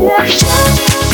Yeah.